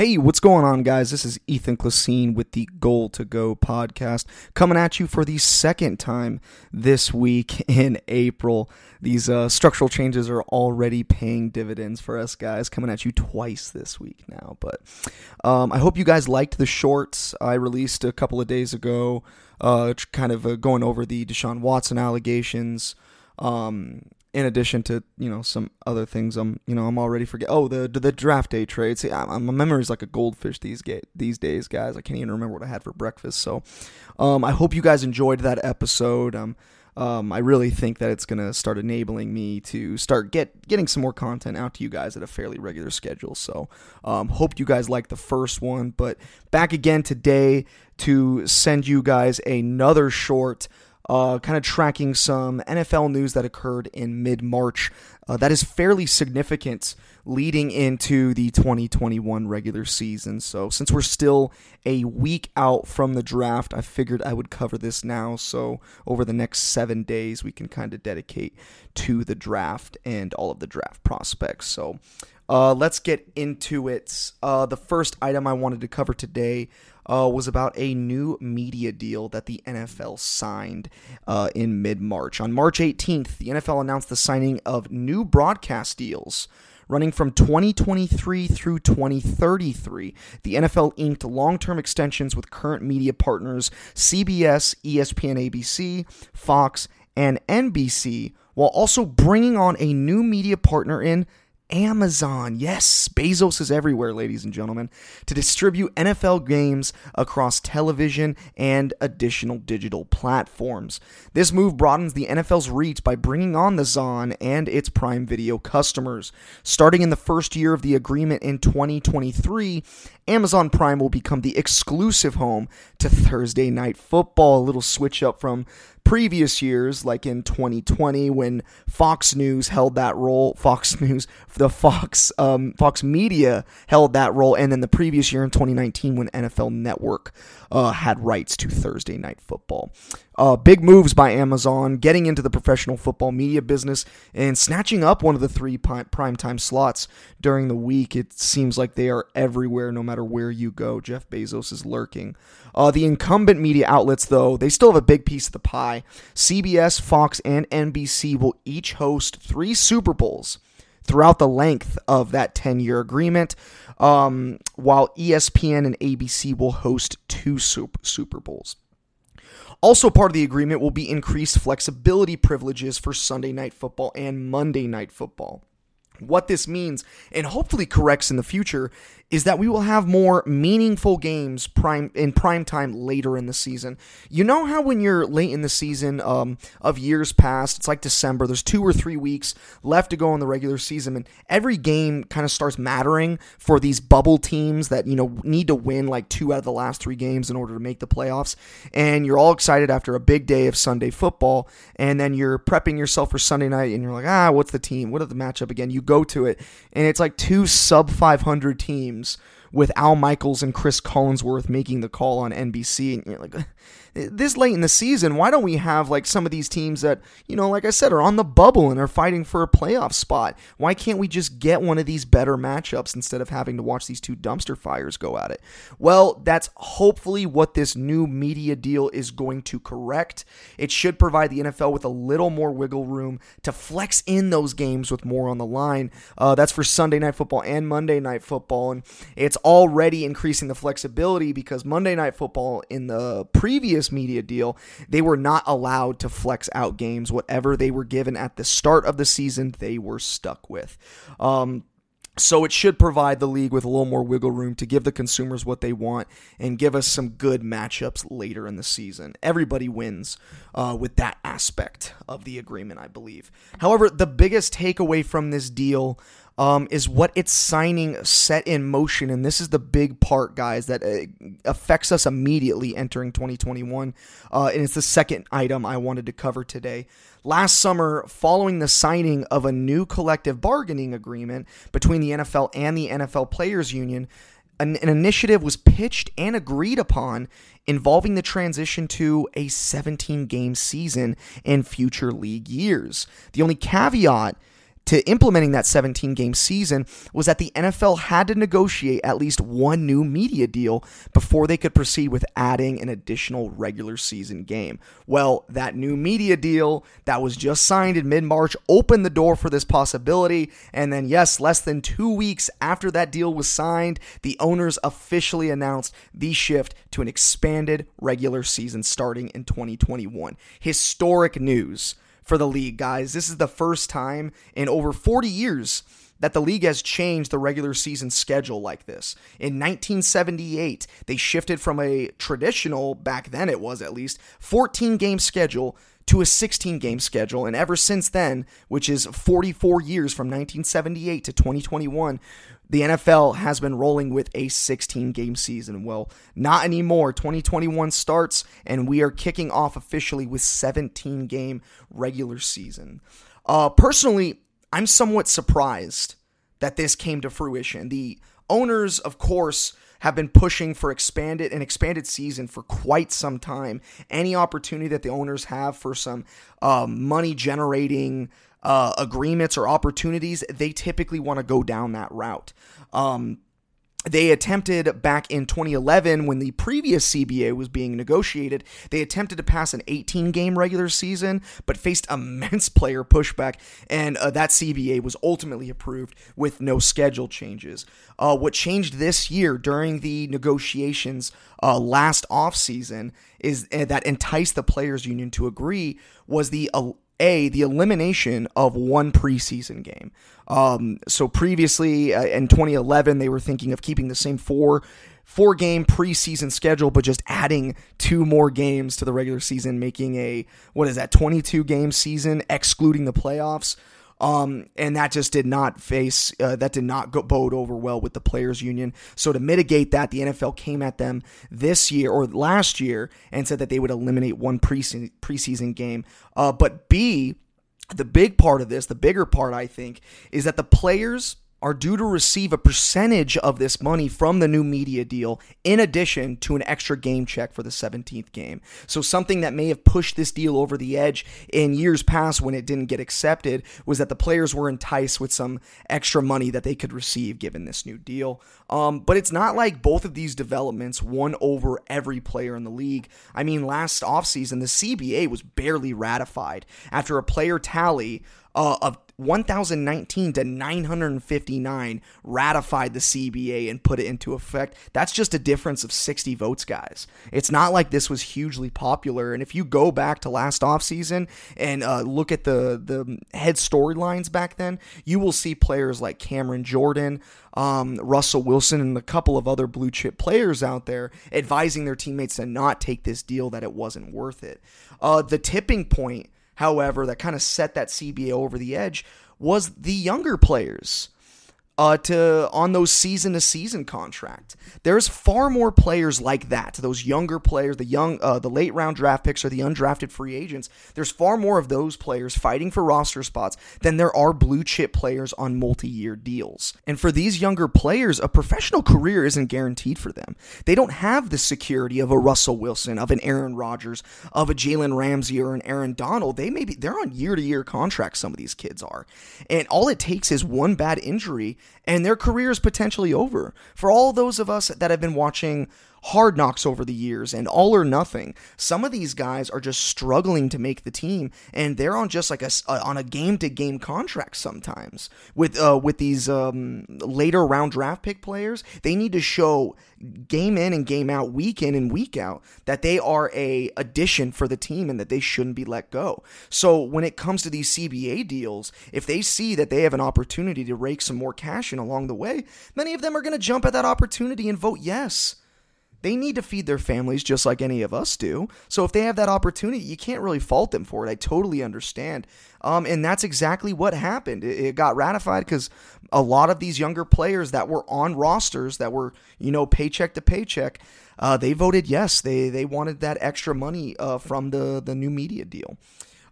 Hey, what's going on, guys? This is Ethan Klasine with the Goal to Go podcast, coming at you for the second time this week in April. These uh, structural changes are already paying dividends for us, guys, coming at you twice this week now. But um, I hope you guys liked the shorts I released a couple of days ago, uh, kind of uh, going over the Deshaun Watson allegations. Um, in addition to you know some other things i'm you know i'm already forget oh the the draft day trade. See my memory is like a goldfish these ga- these days guys. I can't even remember what i had for breakfast. So um, i hope you guys enjoyed that episode. Um, um, I really think that it's gonna start enabling me to start get getting some more content out to you guys at a fairly regular schedule. So, um, hope you guys like the first one, but back again today to send you guys another short uh, kind of tracking some NFL news that occurred in mid March. Uh, that is fairly significant leading into the 2021 regular season. So, since we're still a week out from the draft, I figured I would cover this now. So, over the next seven days, we can kind of dedicate to the draft and all of the draft prospects. So, uh, let's get into it. Uh, the first item I wanted to cover today uh, was about a new media deal that the NFL signed uh, in mid March. On March 18th, the NFL announced the signing of new broadcast deals. Running from 2023 through 2033, the NFL inked long term extensions with current media partners CBS, ESPN ABC, Fox, and NBC, while also bringing on a new media partner in Amazon. Yes, Bezos is everywhere, ladies and gentlemen, to distribute NFL games across television and additional digital platforms. This move broadens the NFL's reach by bringing on the Zon and its Prime Video customers. Starting in the first year of the agreement in 2023, Amazon Prime will become the exclusive home to Thursday Night Football. A little switch up from previous years, like in 2020 when Fox News held that role, Fox News, the Fox um, Fox Media held that role, and then the previous year in 2019 when NFL Network uh, had rights to Thursday Night Football. Uh, big moves by Amazon, getting into the professional football media business and snatching up one of the three prime time slots during the week. It seems like they are everywhere, no matter where you go. Jeff Bezos is lurking. Uh, the incumbent media outlets, though, they still have a big piece of the pie. CBS, Fox, and NBC will each host three Super Bowls throughout the length of that 10 year agreement, um, while ESPN and ABC will host two Super Bowls. Also, part of the agreement will be increased flexibility privileges for Sunday night football and Monday night football. What this means, and hopefully corrects in the future, is that we will have more meaningful games prime in prime time later in the season. You know how when you're late in the season um, of years past, it's like December. There's two or three weeks left to go in the regular season, and every game kind of starts mattering for these bubble teams that you know need to win like two out of the last three games in order to make the playoffs. And you're all excited after a big day of Sunday football, and then you're prepping yourself for Sunday night, and you're like, ah, what's the team? What is the matchup again? You go to it, and it's like two sub 500 teams games with Al Michaels and Chris Collinsworth making the call on NBC, and you're like, this late in the season, why don't we have like some of these teams that, you know, like I said, are on the bubble and are fighting for a playoff spot? Why can't we just get one of these better matchups instead of having to watch these two dumpster fires go at it? Well, that's hopefully what this new media deal is going to correct. It should provide the NFL with a little more wiggle room to flex in those games with more on the line. Uh, that's for Sunday night football and Monday night football. And it's already increasing the flexibility because Monday night football in the previous media deal, they were not allowed to flex out games. Whatever they were given at the start of the season, they were stuck with. Um, so it should provide the league with a little more wiggle room to give the consumers what they want and give us some good matchups later in the season. Everybody wins uh, with that aspect of the agreement, I believe. However, the biggest takeaway from this deal um, is what it's signing set in motion. And this is the big part, guys, that uh, affects us immediately entering 2021. Uh, and it's the second item I wanted to cover today. Last summer, following the signing of a new collective bargaining agreement between the NFL and the NFL Players Union, an, an initiative was pitched and agreed upon involving the transition to a 17 game season in future league years. The only caveat to implementing that 17 game season was that the NFL had to negotiate at least one new media deal before they could proceed with adding an additional regular season game. Well, that new media deal that was just signed in mid March opened the door for this possibility. And then, yes, less than two weeks after that deal was signed, the owners officially announced the shift to an expanded regular season starting in 2021. Historic news for the league, guys. This is the first time in over 40 years that the league has changed the regular season schedule like this. In 1978, they shifted from a traditional, back then it was at least, 14 game schedule to a 16 game schedule. And ever since then, which is 44 years from 1978 to 2021, the NFL has been rolling with a 16 game season. Well, not anymore. 2021 starts, and we are kicking off officially with 17 game regular season. Uh, personally, I'm somewhat surprised that this came to fruition. The owners, of course, have been pushing for expanded an expanded season for quite some time. Any opportunity that the owners have for some um, money generating uh, agreements or opportunities, they typically want to go down that route. Um, they attempted back in 2011 when the previous CBA was being negotiated, they attempted to pass an 18 game regular season, but faced immense player pushback, and uh, that CBA was ultimately approved with no schedule changes. Uh, what changed this year during the negotiations uh, last offseason is uh, that enticed the players union to agree was the a the elimination of one preseason game. Um, so previously uh, in 2011, they were thinking of keeping the same four four game preseason schedule, but just adding two more games to the regular season, making a what is that 22 game season, excluding the playoffs. Um, and that just did not face uh, that did not go, bode over well with the players union. So to mitigate that, the NFL came at them this year or last year and said that they would eliminate one preseason preseason game. Uh, but B, the big part of this, the bigger part, I think, is that the players are due to receive a percentage of this money from the new media deal in addition to an extra game check for the 17th game. So something that may have pushed this deal over the edge in years past when it didn't get accepted was that the players were enticed with some extra money that they could receive given this new deal. Um, but it's not like both of these developments won over every player in the league. I mean, last offseason, the CBA was barely ratified after a player tally uh, of 1019 to 959 ratified the CBA and put it into effect. That's just a difference of 60 votes, guys. It's not like this was hugely popular. And if you go back to last offseason and uh, look at the, the head storylines back then, you will see players like Cameron Jordan, um, Russell Wilson, and a couple of other blue chip players out there advising their teammates to not take this deal, that it wasn't worth it. Uh, the tipping point however, that kind of set that CBA over the edge was the younger players uh, to on those season to season contract. There's far more players like that. Those younger players, the young, uh, the late round draft picks or the undrafted free agents. There's far more of those players fighting for roster spots than there are blue chip players on multi year deals. And for these younger players, a professional career isn't guaranteed for them. They don't have the security of a Russell Wilson, of an Aaron Rodgers, of a Jalen Ramsey or an Aaron Donald. They may be they're on year to year contracts. Some of these kids are, and all it takes is one bad injury and their career is potentially over. For all those of us that have been watching hard knocks over the years and all or nothing. Some of these guys are just struggling to make the team, and they're on just like a on a game to game contract sometimes with uh, with these um, later round draft pick players. They need to show game in and game out, week in and week out, that they are a addition for the team and that they shouldn't be let go. So when it comes to these CBA deals, if they see that they have an opportunity to rake some more cash in along the way, many of them are going to jump at that opportunity and vote yes. They need to feed their families just like any of us do. So if they have that opportunity, you can't really fault them for it. I totally understand. Um, and that's exactly what happened. It, it got ratified because a lot of these younger players that were on rosters that were, you know, paycheck to paycheck, uh, they voted yes. They they wanted that extra money uh, from the the new media deal.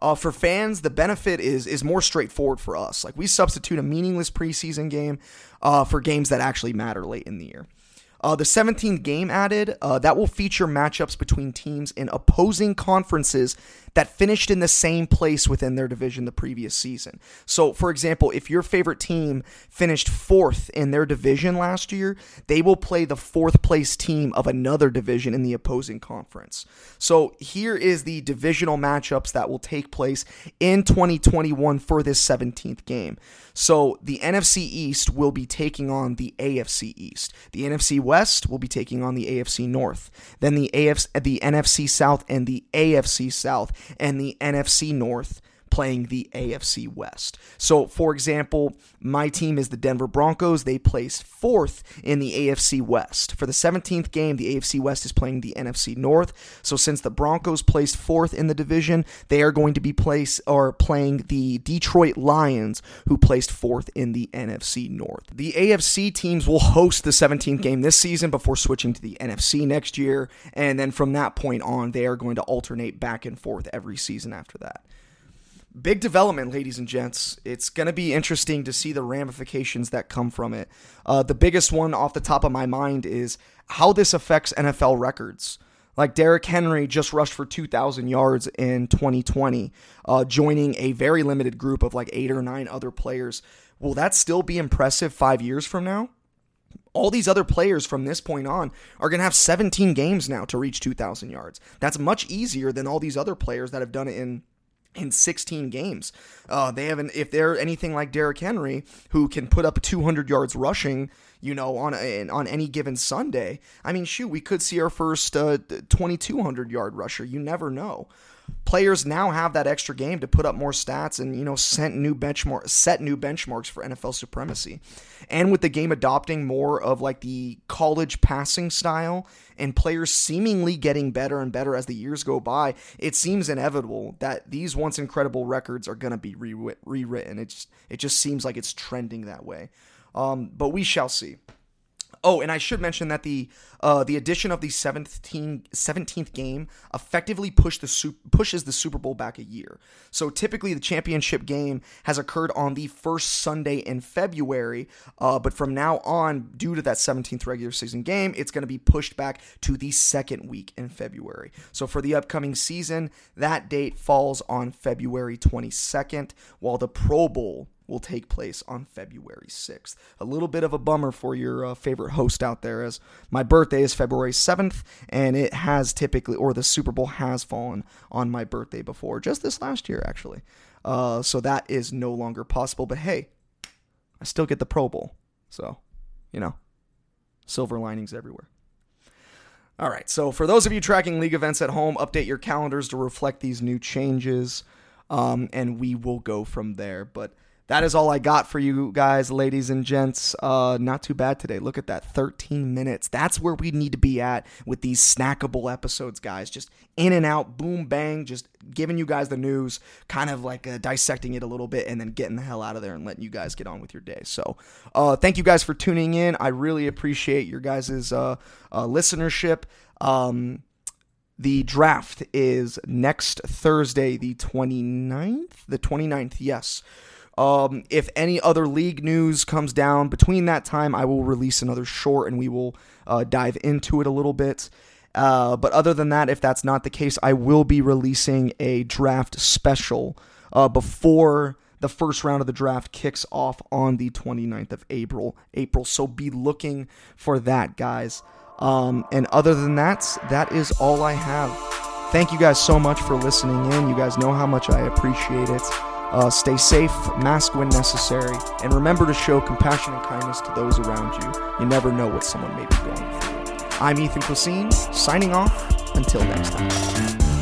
Uh, for fans, the benefit is is more straightforward for us. Like we substitute a meaningless preseason game uh, for games that actually matter late in the year. Uh, the 17th game added, uh, that will feature matchups between teams in opposing conferences that finished in the same place within their division the previous season. So, for example, if your favorite team finished fourth in their division last year, they will play the fourth place team of another division in the opposing conference. So, here is the divisional matchups that will take place in 2021 for this 17th game. So, the NFC East will be taking on the AFC East. The NFC West will be taking on the AFC North. Then the AFC, the NFC South and the AFC South and the NFC North playing the AFC West. So, for example, my team is the Denver Broncos. They placed fourth in the AFC West. For the 17th game, the AFC West is playing the NFC North. So, since the Broncos placed fourth in the division, they are going to be placed or playing the Detroit Lions, who placed fourth in the NFC North. The AFC teams will host the 17th game this season before switching to the NFC next year, and then from that point on, they are going to alternate back and forth every season after that big development, ladies and gents. It's going to be interesting to see the ramifications that come from it. Uh, the biggest one off the top of my mind is how this affects NFL records. Like Derrick Henry just rushed for 2,000 yards in 2020, uh, joining a very limited group of like eight or nine other players. Will that still be impressive five years from now? all these other players from this point on are going to have 17 games now to reach 2,000 yards. That's much easier than all these other players that have done it in in 16 games. Uh, they haven't, if they're anything like Derrick Henry, who can put up 200 yards rushing, you know, on a, on any given Sunday. I mean, shoot, we could see our first uh, 2,200 yard rusher. You never know players now have that extra game to put up more stats and you know set new benchmark set new benchmarks for NFL supremacy. And with the game adopting more of like the college passing style and players seemingly getting better and better as the years go by, it seems inevitable that these once incredible records are going to be re- rewritten. It just, it just seems like it's trending that way. Um, but we shall see. Oh, and I should mention that the uh, the addition of the 17th, 17th game effectively the pushes the Super Bowl back a year. So typically the championship game has occurred on the first Sunday in February, uh, but from now on, due to that 17th regular season game, it's going to be pushed back to the second week in February. So for the upcoming season, that date falls on February 22nd, while the Pro Bowl will take place on February 6th. A little bit of a bummer for your uh, favorite host out there, as my birthday is February 7th, and it has typically, or the Super Bowl has fallen on my birthday before, just this last year, actually. Uh, so that is no longer possible, but hey, I still get the Pro Bowl. So, you know, silver linings everywhere. All right, so for those of you tracking league events at home, update your calendars to reflect these new changes, um, and we will go from there. But that is all I got for you guys, ladies and gents. Uh, not too bad today. Look at that 13 minutes. That's where we need to be at with these snackable episodes, guys. Just in and out, boom, bang, just giving you guys the news, kind of like uh, dissecting it a little bit, and then getting the hell out of there and letting you guys get on with your day. So, uh, thank you guys for tuning in. I really appreciate your guys' uh, uh, listenership. Um, the draft is next Thursday, the 29th? The 29th, yes. Um, if any other league news comes down between that time, I will release another short and we will uh, dive into it a little bit. Uh, but other than that, if that's not the case, I will be releasing a draft special uh, before the first round of the draft kicks off on the 29th of April. April. So be looking for that, guys. Um, and other than that, that is all I have. Thank you guys so much for listening in. You guys know how much I appreciate it. Uh, stay safe, mask when necessary, and remember to show compassion and kindness to those around you. You never know what someone may be going through. I'm Ethan Cuisine, signing off. Until next time.